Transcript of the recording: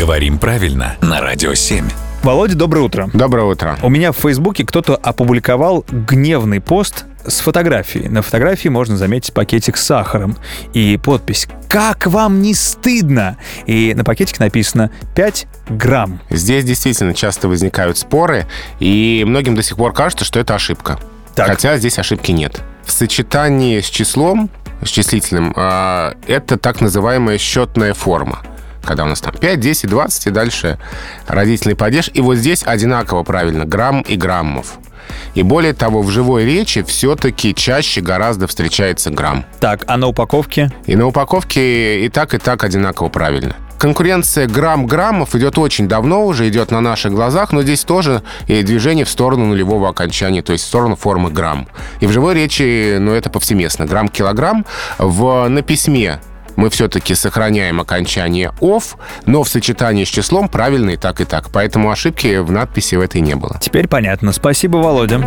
Говорим правильно на Радио 7. Володя, доброе утро. Доброе утро. У меня в Фейсбуке кто-то опубликовал гневный пост с фотографией. На фотографии можно заметить пакетик с сахаром и подпись «Как вам не стыдно?» И на пакетике написано «5 грамм». Здесь действительно часто возникают споры, и многим до сих пор кажется, что это ошибка. Так. Хотя здесь ошибки нет. В сочетании с числом, с числительным, а, это так называемая счетная форма. Когда у нас там 5, 10, 20 и дальше родительный падеж. И вот здесь одинаково правильно грамм и граммов. И более того, в живой речи все-таки чаще гораздо встречается грамм. Так, а на упаковке? И на упаковке и так, и так одинаково правильно. Конкуренция грамм-граммов идет очень давно уже, идет на наших глазах, но здесь тоже и движение в сторону нулевого окончания, то есть в сторону формы грамм. И в живой речи, ну, это повсеместно. Грамм-килограмм в, на письме мы все-таки сохраняем окончание «ов», но в сочетании с числом правильно и так, и так. Поэтому ошибки в надписи в этой не было. Теперь понятно. Спасибо, Володя.